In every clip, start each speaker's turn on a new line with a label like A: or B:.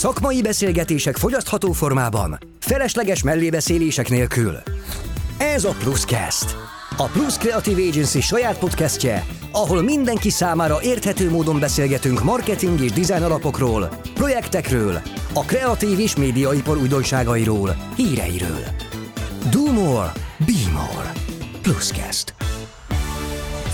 A: Szakmai beszélgetések fogyasztható formában, felesleges mellébeszélések nélkül. Ez a Pluscast. A Plus Creative Agency saját podcastje, ahol mindenki számára érthető módon beszélgetünk marketing és design alapokról, projektekről, a kreatív és médiaipar újdonságairól, híreiről. Do more, be more. Pluscast.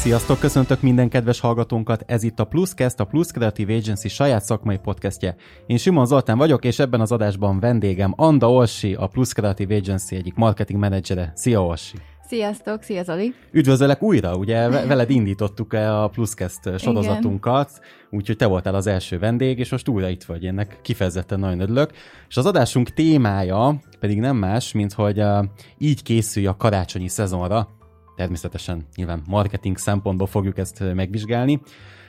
B: Sziasztok, köszöntök minden kedves hallgatónkat, ez itt a Pluscast, a Plus Creative Agency saját szakmai podcastje. Én Simon Zoltán vagyok, és ebben az adásban vendégem Anda Olsi, a Plus Creative Agency egyik marketing menedzsere. Szia Olsi!
C: Sziasztok, szia Zoli!
B: Üdvözöllek újra, ugye veled indítottuk -e a Pluscast sorozatunkat, úgyhogy te voltál az első vendég, és most újra itt vagy, ennek kifejezetten nagyon örülök. És az adásunk témája pedig nem más, mint hogy uh, így készülj a karácsonyi szezonra, természetesen nyilván marketing szempontból fogjuk ezt megvizsgálni.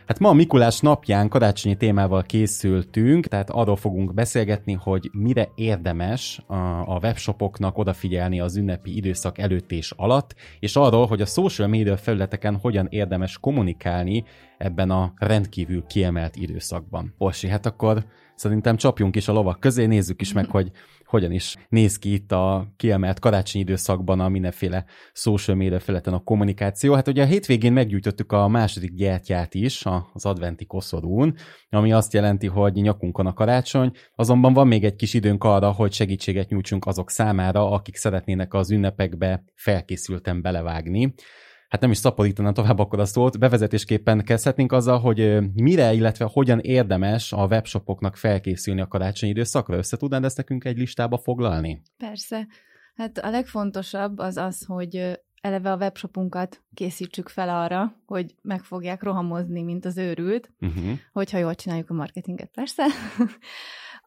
B: Hát ma a Mikulás napján karácsonyi témával készültünk, tehát arról fogunk beszélgetni, hogy mire érdemes a, a webshopoknak odafigyelni az ünnepi időszak előtt és alatt, és arról, hogy a social media felületeken hogyan érdemes kommunikálni ebben a rendkívül kiemelt időszakban. Orsi, hát akkor szerintem csapjunk is a lovak közé, nézzük is meg, hogy hogyan is néz ki itt a kiemelt karácsonyi időszakban a mindenféle social media feleten a kommunikáció. Hát ugye a hétvégén meggyújtottuk a második gyertyát is az adventi koszorún, ami azt jelenti, hogy nyakunkon a karácsony, azonban van még egy kis időnk arra, hogy segítséget nyújtsunk azok számára, akik szeretnének az ünnepekbe felkészülten belevágni hát nem is szaporítanám tovább akkor a szót, bevezetésképpen kezdhetnénk azzal, hogy mire, illetve hogyan érdemes a webshopoknak felkészülni a karácsonyi időszakra. Össze tudnád ezt nekünk egy listába foglalni?
C: Persze. Hát a legfontosabb az az, hogy eleve a webshopunkat készítsük fel arra, hogy meg fogják rohamozni, mint az őrült, uh-huh. hogyha jól csináljuk a marketinget, persze.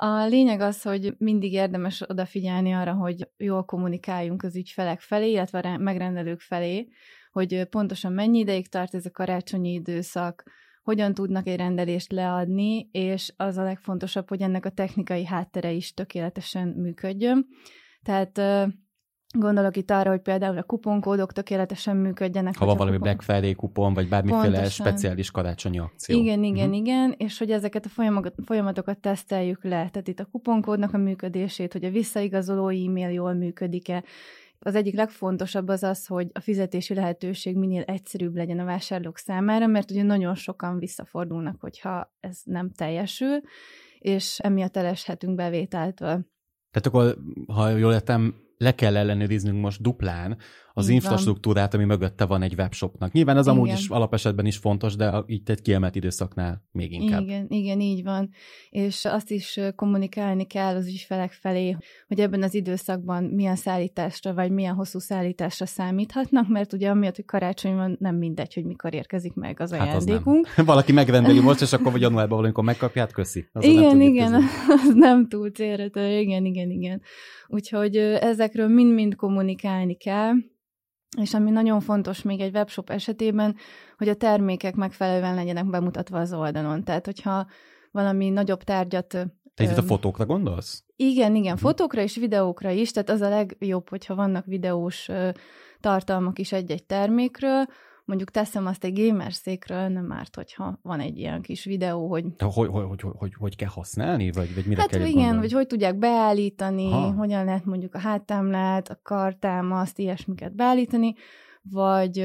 C: A lényeg az, hogy mindig érdemes odafigyelni arra, hogy jól kommunikáljunk az ügyfelek felé, illetve a megrendelők felé, hogy pontosan mennyi ideig tart ez a karácsonyi időszak, hogyan tudnak egy rendelést leadni, és az a legfontosabb, hogy ennek a technikai háttere is tökéletesen működjön. Tehát Gondolok itt arra, hogy például a kuponkódok tökéletesen működjenek.
B: Ha van valami kupon... Black Friday kupon, vagy bármiféle Pontosan. speciális karácsonyi akció.
C: Igen, igen, uh-huh. igen, és hogy ezeket a folyamatokat, folyamatokat teszteljük le. Tehát itt a kuponkódnak a működését, hogy a visszaigazoló e-mail jól működik-e, az egyik legfontosabb az az, hogy a fizetési lehetőség minél egyszerűbb legyen a vásárlók számára, mert ugye nagyon sokan visszafordulnak, hogyha ez nem teljesül, és emiatt eleshetünk bevételtől.
B: Tehát akkor, ha jól értem, le kell ellenőriznünk most duplán az így infrastruktúrát, van. ami mögötte van egy webshopnak. Nyilván ez igen. amúgy is alapesetben is fontos, de itt egy kiemelt időszaknál még inkább.
C: Igen, igen, így van. És azt is kommunikálni kell az ügyfelek felé, hogy ebben az időszakban milyen szállításra, vagy milyen hosszú szállításra számíthatnak, mert ugye amiatt, hogy karácsony van, nem mindegy, hogy mikor érkezik meg az hát ajándékunk.
B: Az Valaki megrendeli most, és akkor vagy januárban valamikor megkapja, hát köszi.
C: Az igen, igen, az nem túl célra, igen, igen, igen. Úgyhogy ezekről mind-mind kommunikálni kell, és ami nagyon fontos még egy webshop esetében, hogy a termékek megfelelően legyenek bemutatva az oldalon. Tehát, hogyha valami nagyobb tárgyat...
B: Te itt a fotókra gondolsz?
C: Igen, igen, hm. fotókra és videókra is, tehát az a legjobb, hogyha vannak videós tartalmak is egy-egy termékről, mondjuk teszem azt egy gamer székről, nem árt, hogyha van egy ilyen kis videó, hogy...
B: Hogy, hogy, hogy, hogy, hogy kell használni, vagy, vagy mire
C: hát
B: kell
C: igen, gondolni? vagy hogy tudják beállítani, ha. hogyan lehet mondjuk a háttámlát, a kartámaszt, ilyesmiket beállítani, vagy,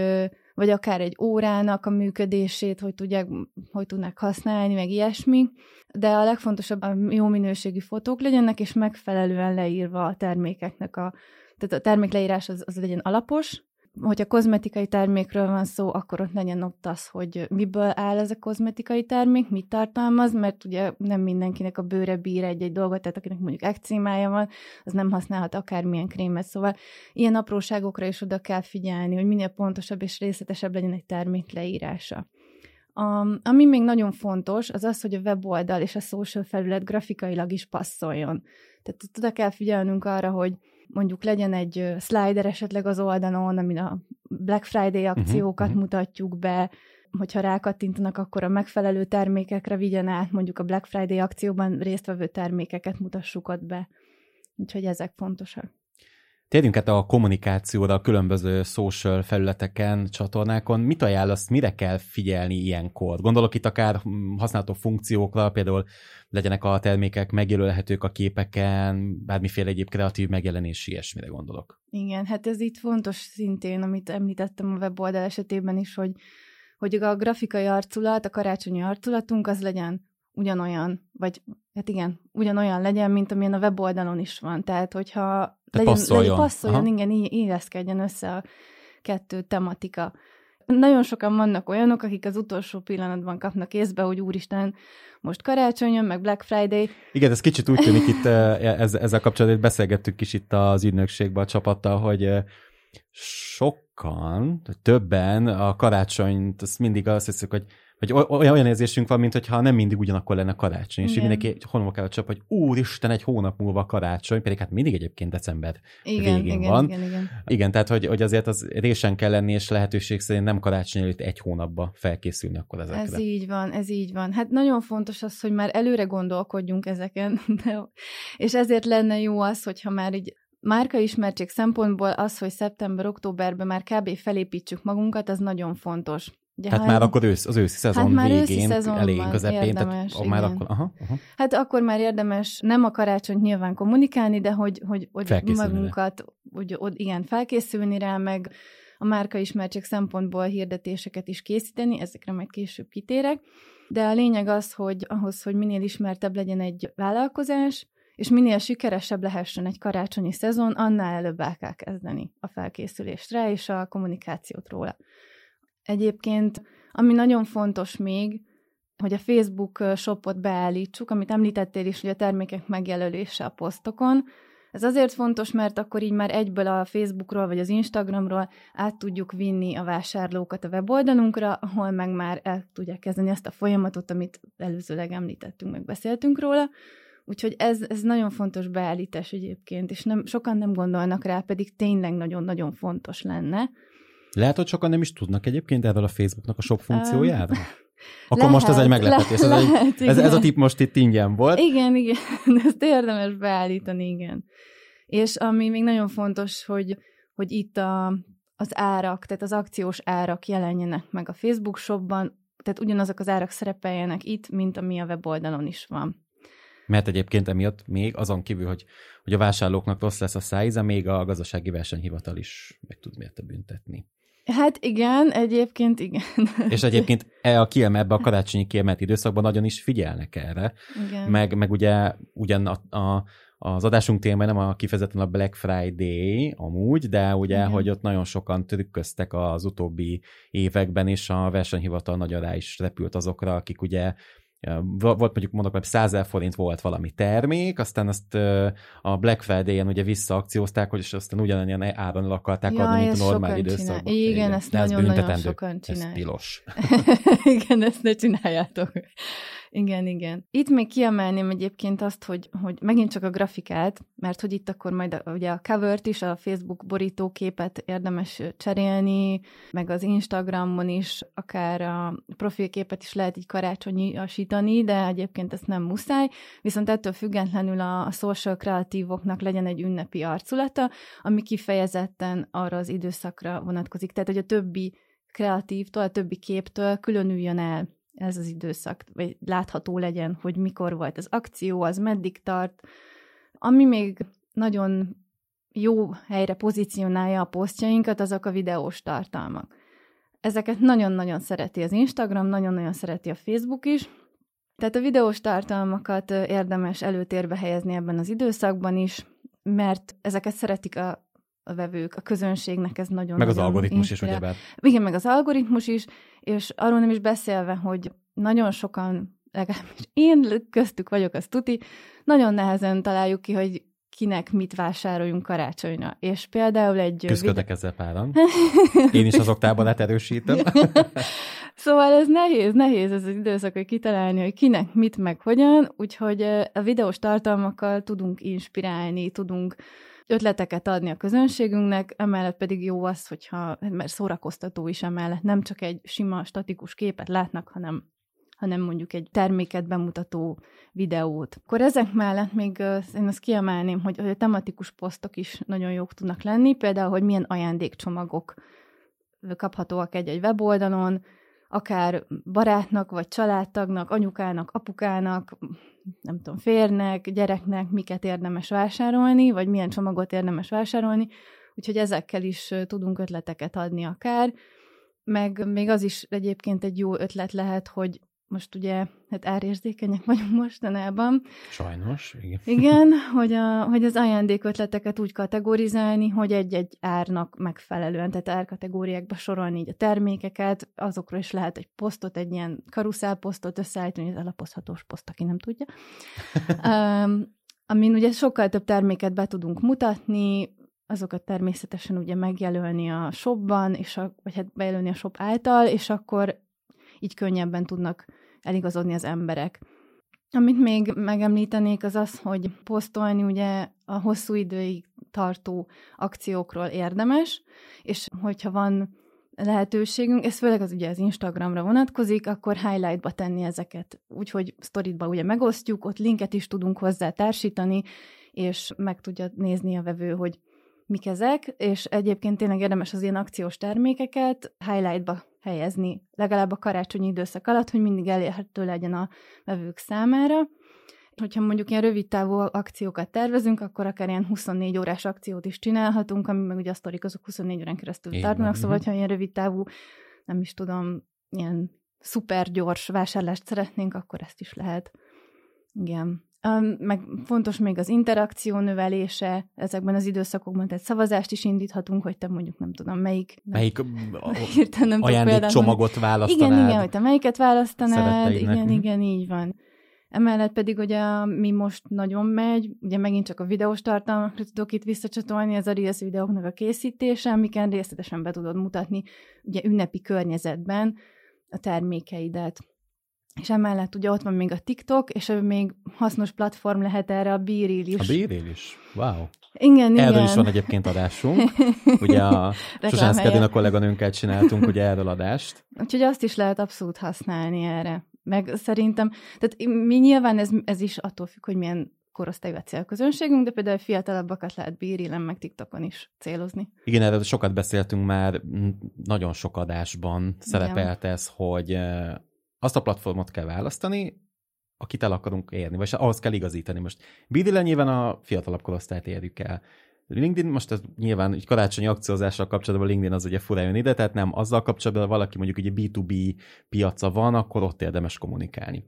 C: vagy akár egy órának a működését, hogy tudják, hogy tudnak használni, meg ilyesmi. De a legfontosabb a jó minőségű fotók legyenek, és megfelelően leírva a termékeknek a tehát a termékleírás az, az legyen alapos, hogyha kozmetikai termékről van szó, akkor ott legyen ott az, hogy miből áll ez a kozmetikai termék, mit tartalmaz, mert ugye nem mindenkinek a bőre bír egy-egy dolgot, tehát akinek mondjuk ekcímája van, az nem használhat akármilyen krémet, szóval ilyen apróságokra is oda kell figyelni, hogy minél pontosabb és részletesebb legyen egy termék leírása. Um, ami még nagyon fontos, az az, hogy a weboldal és a social felület grafikailag is passzoljon. Tehát oda kell figyelnünk arra, hogy mondjuk legyen egy slider esetleg az oldalon, amin a Black Friday mhm, akciókat uh-huh. mutatjuk be, hogyha rákattintanak, akkor a megfelelő termékekre vigyen át, mondjuk a Black Friday akcióban résztvevő termékeket mutassuk ott be. Úgyhogy ezek fontosak.
B: Térjünk át a kommunikációra a különböző social felületeken, csatornákon. Mit ajánlasz, mire kell figyelni ilyenkor? Gondolok itt akár használható funkciókra, például legyenek a termékek megjelölhetők a képeken, bármiféle egyéb kreatív megjelenési ilyesmire gondolok.
C: Igen, hát ez itt fontos szintén, amit említettem a weboldal esetében is, hogy, hogy a grafikai arculat, a karácsonyi arculatunk az legyen ugyanolyan, vagy hát igen, ugyanolyan legyen, mint amilyen a weboldalon is van. Tehát, hogyha Tehát legyen, passzoljon, legyen, passzoljon igen, illeszkedjen össze a kettő tematika. Nagyon sokan vannak olyanok, akik az utolsó pillanatban kapnak észbe, hogy úristen, most karácsony jön, meg Black Friday.
B: Igen, ez kicsit úgy tűnik itt ezzel, ezzel kapcsolatban, beszélgettük is itt az ügynökségben a csapattal, hogy sokan, többen a karácsonyt, azt mindig azt hiszük, hogy hogy olyan érzésünk van, mintha nem mindig ugyanakkor lenne karácsony, és mindenki honnan kell a csap, hogy úristen, egy hónap múlva karácsony, pedig hát mindig egyébként december igen, végén igen, van. Igen, igen. igen, tehát hogy, hogy azért az résen kell lenni, és lehetőség szerint nem karácsony előtt egy hónapba felkészülni akkor ezekre.
C: Ez így van, ez így van. Hát nagyon fontos az, hogy már előre gondolkodjunk ezeken, de, és ezért lenne jó az, hogyha már így márka ismertség szempontból az, hogy szeptember-októberben már kb. felépítsük magunkat, az nagyon fontos.
B: Ugye, hát már akkor ősz, az őszi szezon hát már végén, őszi elég közepén, érdemes, tehát már akkor, aha, aha.
C: Hát akkor már érdemes nem a karácsonyt nyilván kommunikálni, de hogy, hogy, hogy magunkat, hogy, hogy igen, felkészülni rá, meg a márka ismertség szempontból hirdetéseket is készíteni, ezekre majd később kitérek. De a lényeg az, hogy ahhoz, hogy minél ismertebb legyen egy vállalkozás, és minél sikeresebb lehessen egy karácsonyi szezon, annál előbb el kell kezdeni a felkészülést rá, és a kommunikációt róla. Egyébként, ami nagyon fontos még, hogy a Facebook shopot beállítsuk, amit említettél is, hogy a termékek megjelölése a posztokon. Ez azért fontos, mert akkor így már egyből a Facebookról vagy az Instagramról át tudjuk vinni a vásárlókat a weboldalunkra, ahol meg már el tudják kezdeni ezt a folyamatot, amit előzőleg említettünk, meg beszéltünk róla. Úgyhogy ez, ez nagyon fontos beállítás egyébként, és nem, sokan nem gondolnak rá, pedig tényleg nagyon-nagyon fontos lenne.
B: Lehet, hogy sokan nem is tudnak egyébként erről a Facebooknak a shop funkciójára? Um, Akkor lehet, most ez egy meglepetés. Ez, lehet, egy, ez, ez a tip most itt ingyen volt.
C: Igen, igen. Ezt érdemes beállítani, igen. És ami még nagyon fontos, hogy, hogy itt a, az árak, tehát az akciós árak jelenjenek meg a Facebook shopban, tehát ugyanazok az árak szerepeljenek itt, mint ami a weboldalon is van.
B: Mert egyébként emiatt még azon kívül, hogy, hogy a vásárlóknak rossz lesz a szájze, még a gazdasági versenyhivatal is meg tud miatt büntetni.
C: Hát igen, egyébként igen.
B: És egyébként e a kiemel, ebbe a karácsonyi kiemelt időszakban nagyon is figyelnek erre. Igen. Meg, meg ugye ugyan a, a, az adásunk téma nem a kifejezetten a Black Friday amúgy, de ugye, Igen. hogy ott nagyon sokan trükköztek az utóbbi években, és a versenyhivatal nagyon rá is repült azokra, akik ugye volt mondjuk mondok, hogy 100 forint volt valami termék, aztán azt a Black Friday-en ugye visszaakciózták, hogy és aztán ugyanilyen áron akarták ja, adni, mint a normál időszakban.
C: Igen, Igen, ezt nagyon-nagyon sokan csinálják.
B: Ez tilos.
C: Igen, ezt ne csináljátok. Igen, igen. Itt még kiemelném egyébként azt, hogy, hogy megint csak a grafikát, mert hogy itt akkor majd a, ugye a covert is, a Facebook borítóképet érdemes cserélni, meg az Instagramon is, akár a profilképet is lehet így karácsonyasítani, de egyébként ezt nem muszáj, viszont ettől függetlenül a, a social kreatívoknak legyen egy ünnepi arculata, ami kifejezetten arra az időszakra vonatkozik. Tehát, hogy a többi kreatívtól, a többi képtől különüljön el ez az időszak, vagy látható legyen, hogy mikor volt az akció, az meddig tart. Ami még nagyon jó helyre pozícionálja a posztjainkat, azok a videós tartalmak. Ezeket nagyon-nagyon szereti az Instagram, nagyon-nagyon szereti a Facebook is, tehát a videós tartalmakat érdemes előtérbe helyezni ebben az időszakban is, mert ezeket szeretik a a vevők, a közönségnek ez nagyon
B: Meg az algoritmus inspirál. is, ugyebár.
C: Igen, meg az algoritmus is, és arról nem is beszélve, hogy nagyon sokan, legalábbis én köztük vagyok, az tuti, nagyon nehezen találjuk ki, hogy kinek mit vásároljunk karácsonyra. És például egy...
B: Küzdködnek ezzel páran. Én is az oktában erősítem.
C: szóval ez nehéz, nehéz ez az időszak, hogy kitalálni, hogy kinek mit, meg hogyan, úgyhogy a videós tartalmakkal tudunk inspirálni, tudunk ötleteket adni a közönségünknek, emellett pedig jó az, hogyha, mert szórakoztató is emellett, nem csak egy sima, statikus képet látnak, hanem hanem mondjuk egy terméket bemutató videót. Akkor ezek mellett még én azt kiemelném, hogy a tematikus posztok is nagyon jók tudnak lenni, például, hogy milyen ajándékcsomagok kaphatóak egy-egy weboldalon, akár barátnak, vagy családtagnak, anyukának, apukának, nem tudom, férnek, gyereknek miket érdemes vásárolni, vagy milyen csomagot érdemes vásárolni, úgyhogy ezekkel is tudunk ötleteket adni akár, meg még az is egyébként egy jó ötlet lehet, hogy most ugye, hát árérzékenyek vagyunk mostanában.
B: Sajnos, igen.
C: Igen, hogy, a, hogy az ajándékötleteket úgy kategorizálni, hogy egy-egy árnak megfelelően, tehát árkategóriákba sorolni így a termékeket, azokról is lehet egy posztot, egy ilyen posztot összeállítani, az elapozhatós poszt, aki nem tudja. um, amin ugye sokkal több terméket be tudunk mutatni, azokat természetesen ugye megjelölni a shopban, és a, vagy hát bejelölni a shop által, és akkor így könnyebben tudnak eligazodni az emberek. Amit még megemlítenék, az az, hogy posztolni ugye a hosszú időig tartó akciókról érdemes, és hogyha van lehetőségünk, ez főleg az ugye az Instagramra vonatkozik, akkor highlightba tenni ezeket. Úgyhogy sztoritba ugye megosztjuk, ott linket is tudunk hozzá társítani, és meg tudja nézni a vevő, hogy mik ezek, és egyébként tényleg érdemes az ilyen akciós termékeket highlightba helyezni, legalább a karácsonyi időszak alatt, hogy mindig elérhető legyen a vevők számára. Hogyha mondjuk ilyen rövid távú akciókat tervezünk, akkor akár ilyen 24 órás akciót is csinálhatunk, ami meg ugye a sztorik azok 24 órán keresztül Én tartanak, szóval ha ilyen rövid távú, nem is tudom, ilyen szuper gyors vásárlást szeretnénk, akkor ezt is lehet. Igen. Meg fontos még az interakció növelése ezekben az időszakokban, tehát szavazást is indíthatunk, hogy te mondjuk nem tudom, melyik...
B: Melyik nem ajándékcsomagot választanád.
C: Igen, igen, hogy te melyiket választanád, igen, mhm. igen, így van. Emellett pedig ugye mi most nagyon megy, ugye megint csak a videós tartalmakra tudok itt visszacsatolni, ez a Reels videóknak a készítése, amiken részletesen be tudod mutatni ugye ünnepi környezetben a termékeidet. És emellett ugye ott van még a TikTok, és még hasznos platform lehet erre a Bíril is.
B: A Bíril is? Wow.
C: Igen,
B: erről
C: igen.
B: is van egyébként adásunk. Ugye a Susán a kolléganőnkkel csináltunk ugye erről adást.
C: Úgyhogy azt is lehet abszolút használni erre. Meg szerintem, tehát mi nyilván ez, ez is attól függ, hogy milyen korosztályú a célközönségünk, de például fiatalabbakat lehet bírilen, meg TikTokon is célozni.
B: Igen, erről sokat beszéltünk már, nagyon sok adásban szerepelt ez, hogy eh, azt a platformot kell választani, akit el akarunk érni, vagy ahhoz kell igazítani. Most Bidile nyilván a fiatalabb korosztályt érjük el. LinkedIn most ez nyilván egy karácsonyi akciózással kapcsolatban LinkedIn az ugye fura jön ide, tehát nem azzal kapcsolatban, valaki mondjuk ugye B2B piaca van, akkor ott érdemes kommunikálni.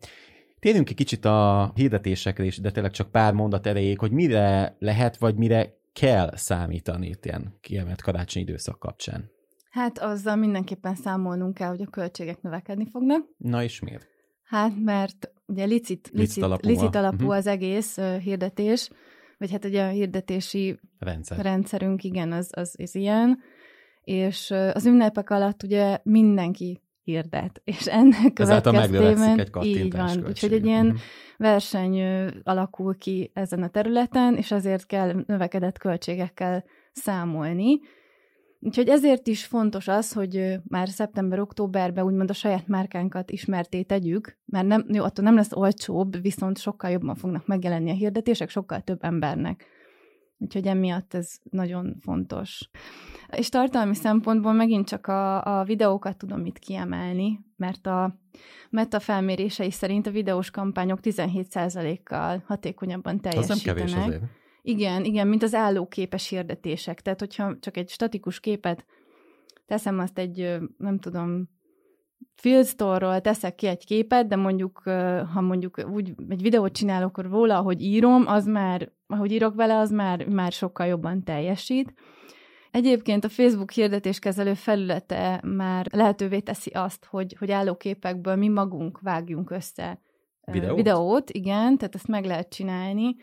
B: Térjünk egy kicsit a hirdetésekre is, de tényleg csak pár mondat erejéig, hogy mire lehet, vagy mire kell számítani ilyen kiemelt karácsonyi időszak kapcsán.
C: Hát azzal mindenképpen számolnunk kell, hogy a költségek növekedni fognak.
B: Na és miért?
C: Hát mert ugye licit, licit, licit alapú, licit alapú uh-huh. az egész uh, hirdetés, vagy hát ugye a hirdetési
B: Rendszer.
C: rendszerünk, igen, az, az, az ilyen, és uh, az ünnepek alatt ugye mindenki hirdet, és ennek következtében
B: egy
C: így van, úgyhogy egy ilyen uh-huh. verseny alakul ki ezen a területen, és azért kell növekedett költségekkel számolni, Úgyhogy ezért is fontos az, hogy már szeptember-októberben úgymond a saját márkánkat ismerté tegyük, mert nem, jó, attól nem lesz olcsóbb, viszont sokkal jobban fognak megjelenni a hirdetések, sokkal több embernek. Úgyhogy emiatt ez nagyon fontos. És tartalmi szempontból megint csak a, a videókat tudom itt kiemelni, mert a meta felmérései szerint a videós kampányok 17%-kal hatékonyabban teljesítenek. Az nem kevés azért. Igen, igen, mint az állóképes hirdetések. Tehát, hogyha csak egy statikus képet teszem azt egy, nem tudom, Field Store-ról teszek ki egy képet, de mondjuk, ha mondjuk úgy egy videót csinálok róla, ahogy írom, az már, ahogy írok vele, az már, már sokkal jobban teljesít. Egyébként a Facebook hirdetéskezelő felülete már lehetővé teszi azt, hogy, hogy állóképekből mi magunk vágjunk össze
B: videót,
C: videót igen, tehát ezt meg lehet csinálni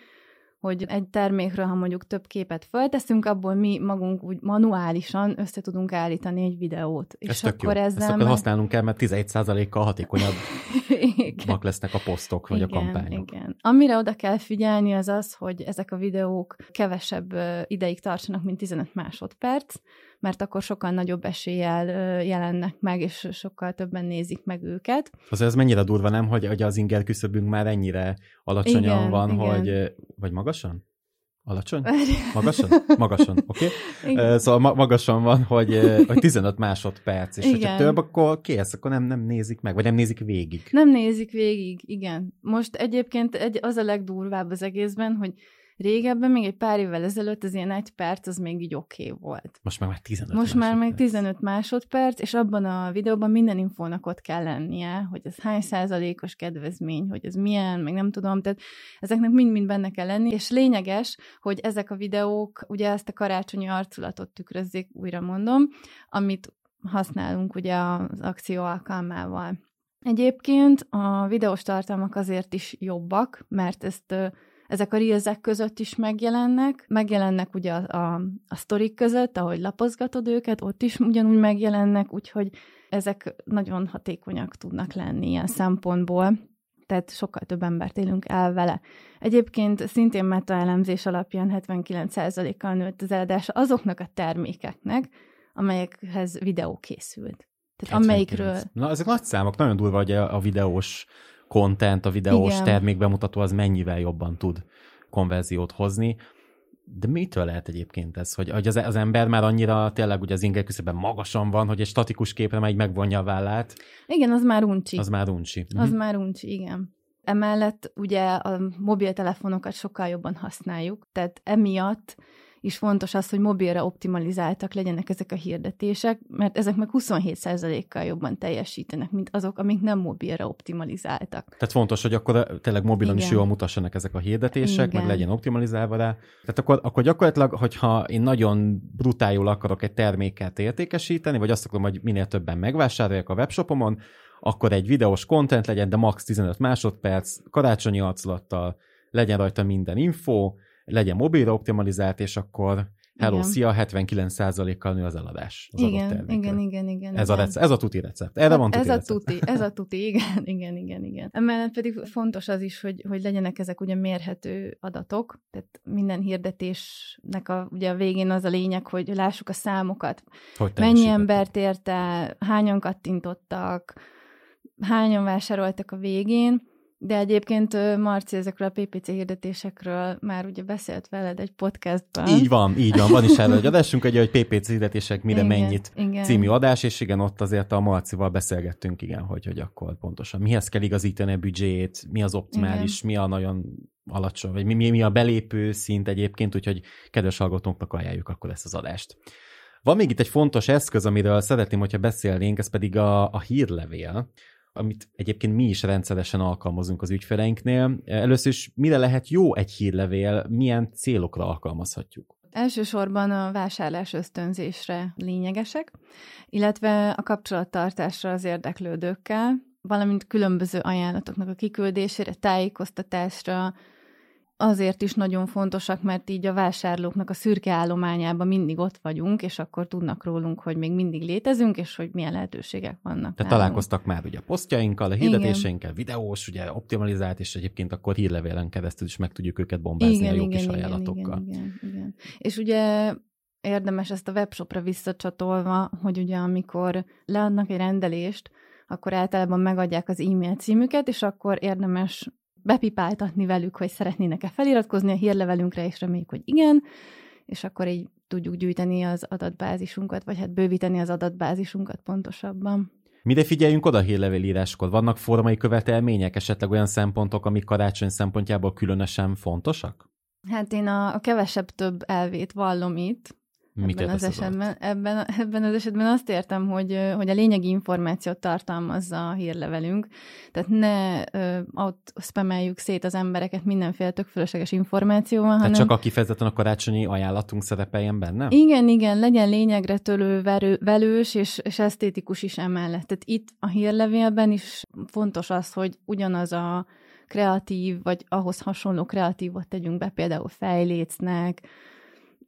C: hogy egy termékről, ha mondjuk több képet fölteszünk, abból mi magunk úgy manuálisan össze tudunk állítani egy videót.
B: És Ez tök akkor jó. ezzel Ezt akkor használnunk kell, mert 11%-kal hatékonyabbak lesznek a posztok, vagy igen, a kampányok.
C: Igen. Amire oda kell figyelni, az az, hogy ezek a videók kevesebb ideig tartsanak, mint 15 másodperc, mert akkor sokkal nagyobb eséllyel jelennek meg, és sokkal többen nézik meg őket.
B: Az ez mennyire durva, nem, hogy, hogy az inger küszöbünk már ennyire alacsonyan igen, van, igen. hogy vagy magasan? Alacsony? Magasan? Magasan, oké. Okay. Szóval ma- magasan van, hogy, hogy 15 másodperc, és igen. hogyha több, akkor kész, akkor nem, nem nézik meg, vagy nem nézik végig.
C: Nem nézik végig, igen. Most egyébként egy, az a legdurvább az egészben, hogy Régebben, még egy pár évvel ezelőtt az ilyen egy perc, az még így oké okay volt.
B: Most már meg 15
C: Most már még 15 másodperc, és abban a videóban minden infónak ott kell lennie, hogy ez hány százalékos kedvezmény, hogy ez milyen, meg nem tudom, tehát ezeknek mind-mind benne kell lenni, és lényeges, hogy ezek a videók ugye ezt a karácsonyi arculatot tükrözzék, újra mondom, amit használunk ugye az akció alkalmával. Egyébként a videós tartalmak azért is jobbak, mert ezt ezek a reelsek között is megjelennek, megjelennek ugye a, a, a sztorik között, ahogy lapozgatod őket, ott is ugyanúgy megjelennek, úgyhogy ezek nagyon hatékonyak tudnak lenni ilyen szempontból tehát sokkal több embert élünk el vele. Egyébként szintén metaelemzés alapján 79%-kal nőtt az eladása azoknak a termékeknek, amelyekhez videó készült. Tehát 79. amelyikről...
B: Na, ezek nagy számok, nagyon durva, hogy a videós content, a videós Igen. termékbemutató az mennyivel jobban tud konverziót hozni. De mitől lehet egyébként ez, hogy, hogy az, az ember már annyira tényleg ugye az inger küszöbben magasan van, hogy egy statikus képre már így megvonja a vállát?
C: Igen, az már uncsi.
B: Az már uncsi.
C: Az uh-huh. már uncsi, igen. Emellett ugye a mobiltelefonokat sokkal jobban használjuk, tehát emiatt is fontos az, hogy mobilra optimalizáltak legyenek ezek a hirdetések, mert ezek meg 27%-kal jobban teljesítenek, mint azok, amik nem mobilra optimalizáltak.
B: Tehát fontos, hogy akkor tényleg mobilon Igen. is jól mutassanak ezek a hirdetések, Igen. meg legyen optimalizálva rá. Tehát akkor, akkor gyakorlatilag, hogyha én nagyon brutájul akarok egy terméket értékesíteni, vagy azt akarom, hogy minél többen megvásárolják a webshopomon, akkor egy videós content legyen, de max 15 másodperc, karácsonyi arculattal, legyen rajta minden info, legyen mobilra optimalizált, és akkor hello, igen. szia, 79%-kal nő az eladás az
C: igen, adott igen, igen, igen.
B: Ez, igen. A recept, ez a tuti recept. Erre hát van tuti
C: ez recept. a tuti, ez a tuti, igen, igen, igen, igen. Emellett pedig fontos az is, hogy, hogy legyenek ezek ugye mérhető adatok, tehát minden hirdetésnek a, ugye a végén az a lényeg, hogy lássuk a számokat. Hogy Mennyi embert érte, hányan kattintottak, hányan vásároltak a végén, de egyébként Marci ezekről a PPC hirdetésekről már ugye beszélt veled egy podcastban.
B: Így van, így van. Van is erről egy adásunk, egy, hogy PPC hirdetések mire igen, mennyit igen. című adás, és igen, ott azért a Marcival beszélgettünk, igen, hogy, hogy akkor pontosan mihez kell igazítani a büdzsét, mi az optimális, igen. mi a nagyon alacsony, vagy mi, mi, mi a belépő szint egyébként, úgyhogy kedves hallgatóknak ajánljuk akkor ezt az adást. Van még itt egy fontos eszköz, amiről szeretném, hogyha beszélnénk, ez pedig a, a hírlevél amit egyébként mi is rendszeresen alkalmazunk az ügyfeleinknél. Először is mire lehet jó egy hírlevél, milyen célokra alkalmazhatjuk?
C: Elsősorban a vásárlás ösztönzésre lényegesek, illetve a kapcsolattartásra az érdeklődőkkel, valamint különböző ajánlatoknak a kiküldésére, tájékoztatásra, azért is nagyon fontosak, mert így a vásárlóknak a szürke állományában mindig ott vagyunk, és akkor tudnak rólunk, hogy még mindig létezünk, és hogy milyen lehetőségek vannak.
B: Tehát találkoztak már ugye a posztjainkkal, a hirdetéseinkkel, igen. videós, ugye optimalizált, és egyébként akkor hírlevélen keresztül is meg tudjuk őket bombázni igen, a jó igen, kis igen, ajánlatokkal.
C: Igen, igen, igen. És ugye érdemes ezt a webshopra visszacsatolva, hogy ugye amikor leadnak egy rendelést, akkor általában megadják az e-mail címüket, és akkor érdemes bepipáltatni velük, hogy szeretnének-e feliratkozni a hírlevelünkre, és reméljük, hogy igen, és akkor így tudjuk gyűjteni az adatbázisunkat, vagy hát bővíteni az adatbázisunkat pontosabban.
B: Mire figyeljünk oda hírlevélíráskor? Vannak formai követelmények, esetleg olyan szempontok, amik karácsony szempontjából különösen fontosak?
C: Hát én a, a kevesebb több elvét vallom itt, Mit ebben az, esetben, ebben, ebben az esetben azt értem, hogy, hogy a lényegi információt tartalmazza a hírlevelünk, tehát ne ott spameljük szét az embereket mindenféle tök fölösleges információval,
B: Tehát hanem... csak a kifejezetten a karácsonyi ajánlatunk szerepeljen benne?
C: Igen, igen, legyen lényegre tölő, verő, velős és, és esztétikus is emellett. Tehát itt a hírlevélben is fontos az, hogy ugyanaz a kreatív, vagy ahhoz hasonló kreatívot tegyünk be, például fejlécnek,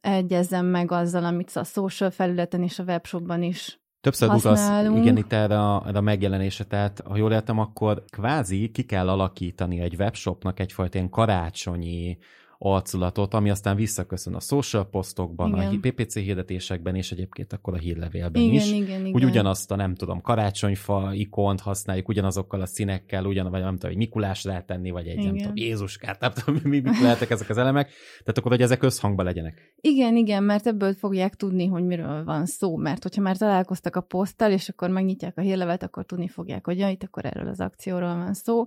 C: egyezzen meg azzal, amit a social felületen és a webshopban is
B: Többször utalsz, igen, itt erre a, erre a megjelenése, tehát ha jól értem, akkor kvázi ki kell alakítani egy webshopnak egyfajta ilyen karácsonyi arculatot, ami aztán visszaköszön a social posztokban, igen. a PPC hirdetésekben, és egyébként akkor a hírlevélben
C: igen,
B: is.
C: Igen, igen.
B: Úgy ugyanazt a, nem tudom, karácsonyfa ikont használjuk, ugyanazokkal a színekkel, ugyan, vagy nem tudom, egy Mikulás rátenni, vagy egy, igen. nem tudom, Jézuskát, nem tudom, mi, mi lehetek ezek az elemek. Tehát akkor, hogy ezek összhangban legyenek.
C: Igen, igen, mert ebből fogják tudni, hogy miről van szó, mert hogyha már találkoztak a poszttal, és akkor megnyitják a hírlevet, akkor tudni fogják, hogy ja, itt akkor erről az akcióról van szó.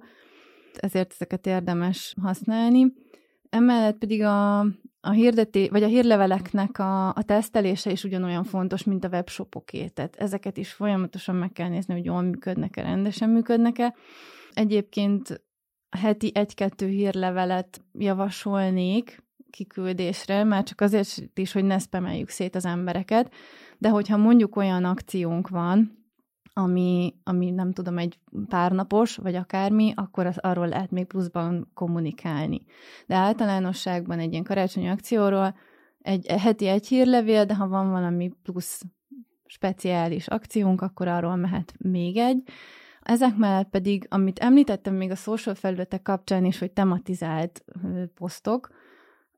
C: Ezért ezeket érdemes használni. Emellett pedig a, a hirdeté, vagy a hírleveleknek a, a tesztelése is ugyanolyan fontos, mint a webshopoké. Tehát ezeket is folyamatosan meg kell nézni, hogy jól működnek-e, rendesen működnek-e. Egyébként heti egy-kettő hírlevelet javasolnék kiküldésre, már csak azért is, hogy ne spameljük szét az embereket, de hogyha mondjuk olyan akciónk van, ami, ami nem tudom, egy párnapos, vagy akármi, akkor az, arról lehet még pluszban kommunikálni. De általánosságban egy ilyen karácsonyi akcióról egy heti egy hírlevél, de ha van valami plusz speciális akciónk, akkor arról mehet még egy. Ezek mellett pedig, amit említettem még a social felületek kapcsán is, hogy tematizált posztok,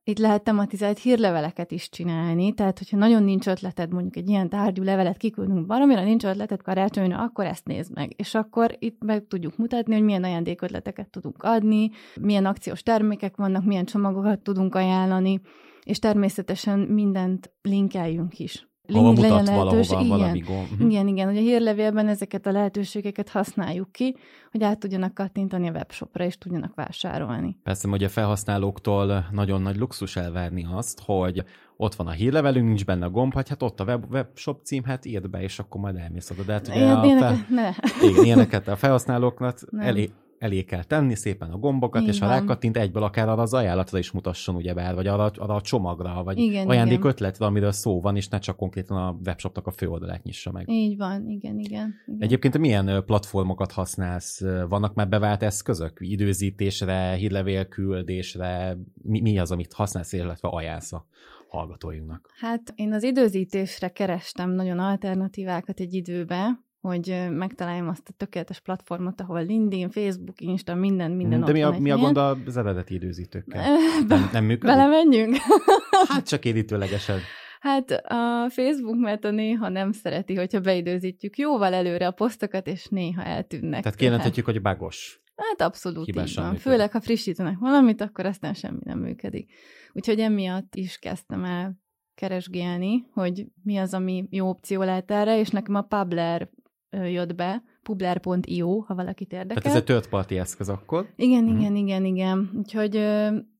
C: itt lehet tematizált hírleveleket is csinálni, tehát hogyha nagyon nincs ötleted, mondjuk egy ilyen tárgyú levelet kiküldünk valamire, nincs ötleted karácsonyra, akkor ezt nézd meg. És akkor itt meg tudjuk mutatni, hogy milyen ajándékötleteket tudunk adni, milyen akciós termékek vannak, milyen csomagokat tudunk ajánlani, és természetesen mindent linkeljünk is
B: link legyen lehetős. Igen, valami
C: gomb. Uh-huh. igen, igen, hogy a hírlevélben ezeket a lehetőségeket használjuk ki, hogy át tudjanak kattintani a webshopra, és tudjanak vásárolni.
B: Persze, hogy a felhasználóktól nagyon nagy luxus elvárni azt, hogy ott van a hírlevelünk, nincs benne a gomb, hogy hát ott a web, webshop cím, hát írd be, és akkor majd elmész oda. De hát ugye
C: Ilyen, a ilyeneket,
B: ne. Igen, ilyeneket a felhasználóknak elég, elé kell tenni szépen a gombokat, Így és ha rákattint egyből akár arra az ajánlatra is mutasson, ugye bár, vagy arra, arra a csomagra, vagy igen, ajándék igen. ötletre, amiről szó van, és ne csak konkrétan a webshopnak a főoldalát nyissa meg.
C: Így van, igen, igen. igen.
B: Egyébként milyen platformokat használsz? Vannak már bevált eszközök? Időzítésre, hírlevél küldésre? Mi, mi az, amit használsz, illetve ajánlsz a hallgatóinknak?
C: Hát én az időzítésre kerestem nagyon alternatívákat egy időbe, hogy megtaláljam azt a tökéletes platformot, ahol LinkedIn, Facebook, Insta, minden, minden
B: De mi a, mi a gond az eredeti időzítőkkel? Nem, nem működik?
C: Belemenjünk?
B: hát csak érítőlegesen.
C: Hát a Facebook mert a néha nem szereti, hogyha beidőzítjük jóval előre a posztokat, és néha eltűnnek.
B: Tehát kijelenthetjük, hogy bagos.
C: Hát abszolút így van. Működik. Főleg, ha frissítenek valamit, akkor aztán semmi nem működik. Úgyhogy emiatt is kezdtem el keresgélni, hogy mi az, ami jó opció lehet erre, és nekem a Publer jött be, publer.io, ha valakit érdekel.
B: Tehát ez egy third party eszköz akkor?
C: Igen, hmm. igen, igen, igen. Úgyhogy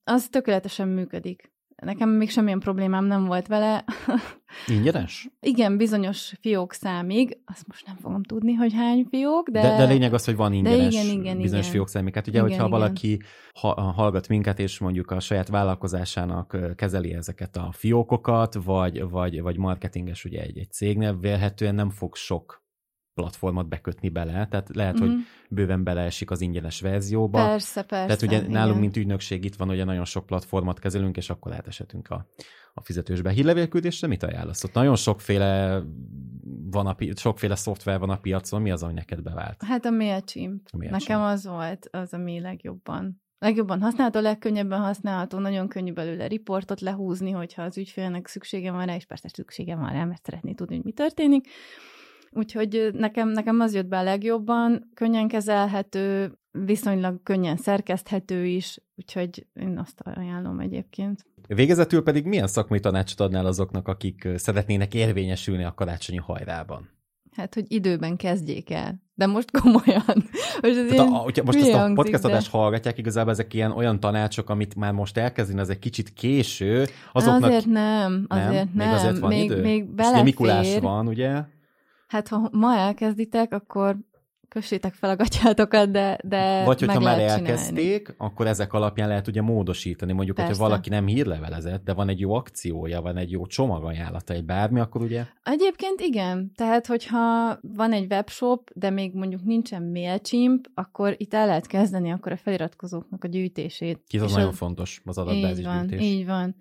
C: az tökéletesen működik. Nekem még semmilyen problémám nem volt vele.
B: Ingyenes?
C: Igen, bizonyos fiók számig. Azt most nem fogom tudni, hogy hány fiók, de...
B: De, de lényeg az, hogy van ingyenes de igen, igen, bizonyos igen. fiók számig. Hát ugye, igen, hogyha igen. valaki ha, hallgat minket, és mondjuk a saját vállalkozásának kezeli ezeket a fiókokat, vagy, vagy, vagy marketinges ugye egy, egy cégnél, vélhetően nem fog sok platformot bekötni bele, tehát lehet, mm-hmm. hogy mhm. bőven beleesik az ingyenes verzióba.
C: Persze, persze.
B: Tehát ugye igen. nálunk, mint ügynökség, itt van, ugye nagyon sok platformot kezelünk, és akkor áteshetünk a, a fizetősbe. Hírlevélküldésre mit ajánlasz? Ott nagyon sokféle van a, sokféle szoftver van a piacon, mi az, ami neked bevált?
C: Hát a MailChimp. A MailChimp. Nekem az volt az, ami legjobban legjobban használható, legkönnyebben használható, nagyon könnyű belőle riportot lehúzni, hogyha az ügyfélnek szüksége van rá, és persze szüksége van rá, mert szeretné tudni, hogy mi történik. Úgyhogy nekem, nekem az jött be a legjobban, könnyen kezelhető, viszonylag könnyen szerkeszthető is, úgyhogy én azt ajánlom egyébként.
B: Végezetül pedig milyen szakmai tanácsot adnál azoknak, akik szeretnének érvényesülni a karácsonyi hajrában?
C: Hát, hogy időben kezdjék el. De most komolyan.
B: Most, ez Tehát a, hogyha most ezt a podcast adást de... hallgatják, igazából ezek ilyen olyan tanácsok, amit már most elkezdeni, az egy kicsit késő.
C: Azoknak... Azért nem, azért nem. nem.
B: Még azért van még, idő? Még belefér. Mikulás van, ugye?
C: Hát ha ma elkezditek, akkor kössétek fel a gatyátokat, de, de
B: Vagy hogyha már elkezdték, csinálni. akkor ezek alapján lehet ugye módosítani. Mondjuk, Persze. hogyha valaki nem hírlevelezett, de van egy jó akciója, van egy jó csomagajánlata, egy bármi, akkor ugye...
C: Egyébként igen. Tehát, hogyha van egy webshop, de még mondjuk nincsen MailChimp, akkor itt el lehet kezdeni akkor a feliratkozóknak a gyűjtését.
B: Ki az nagyon az... fontos, az adatbázis
C: így van,
B: gyűjtés.
C: Így van.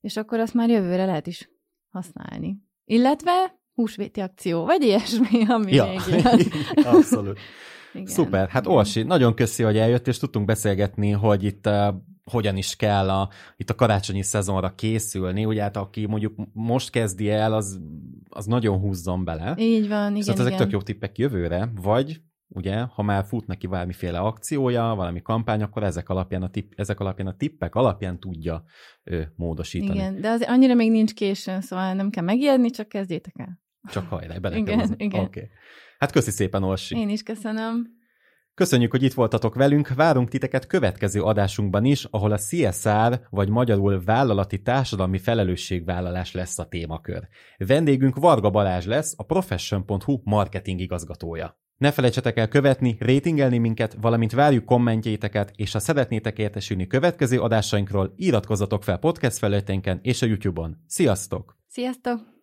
C: És akkor azt már jövőre lehet is használni. Illetve húsvéti akció, vagy ilyesmi, ami
B: ja,
C: még ilyen.
B: Abszolút. Igen, Szuper, hát Orsi, nagyon köszi, hogy eljött, és tudtunk beszélgetni, hogy itt uh, hogyan is kell a, itt a karácsonyi szezonra készülni. Ugye hát aki mondjuk most kezdi el, az, az nagyon húzzon bele.
C: Így van, igen,
B: Szóval ezek
C: igen.
B: tök jó tippek jövőre, vagy ugye, ha már fut neki bármiféle akciója, valami kampány, akkor ezek alapján a, tipp, ezek alapján a tippek alapján tudja ő, módosítani.
C: Igen, de az annyira még nincs későn, szóval nem kell megijedni, csak kezdjétek el.
B: Csak hajrá, bele
C: igen, kell igen.
B: Okay. Hát köszi szépen, Orsi.
C: Én is köszönöm.
B: Köszönjük, hogy itt voltatok velünk, várunk titeket következő adásunkban is, ahol a CSR, vagy magyarul vállalati társadalmi felelősségvállalás lesz a témakör. Vendégünk Varga Balázs lesz, a Profession.hu marketing igazgatója. Ne felejtsetek el követni, rétingelni minket, valamint várjuk kommentjéteket, és ha szeretnétek értesülni következő adásainkról, iratkozzatok fel podcast felületeinken és a YouTube-on. Sziasztok!
C: Sziasztok!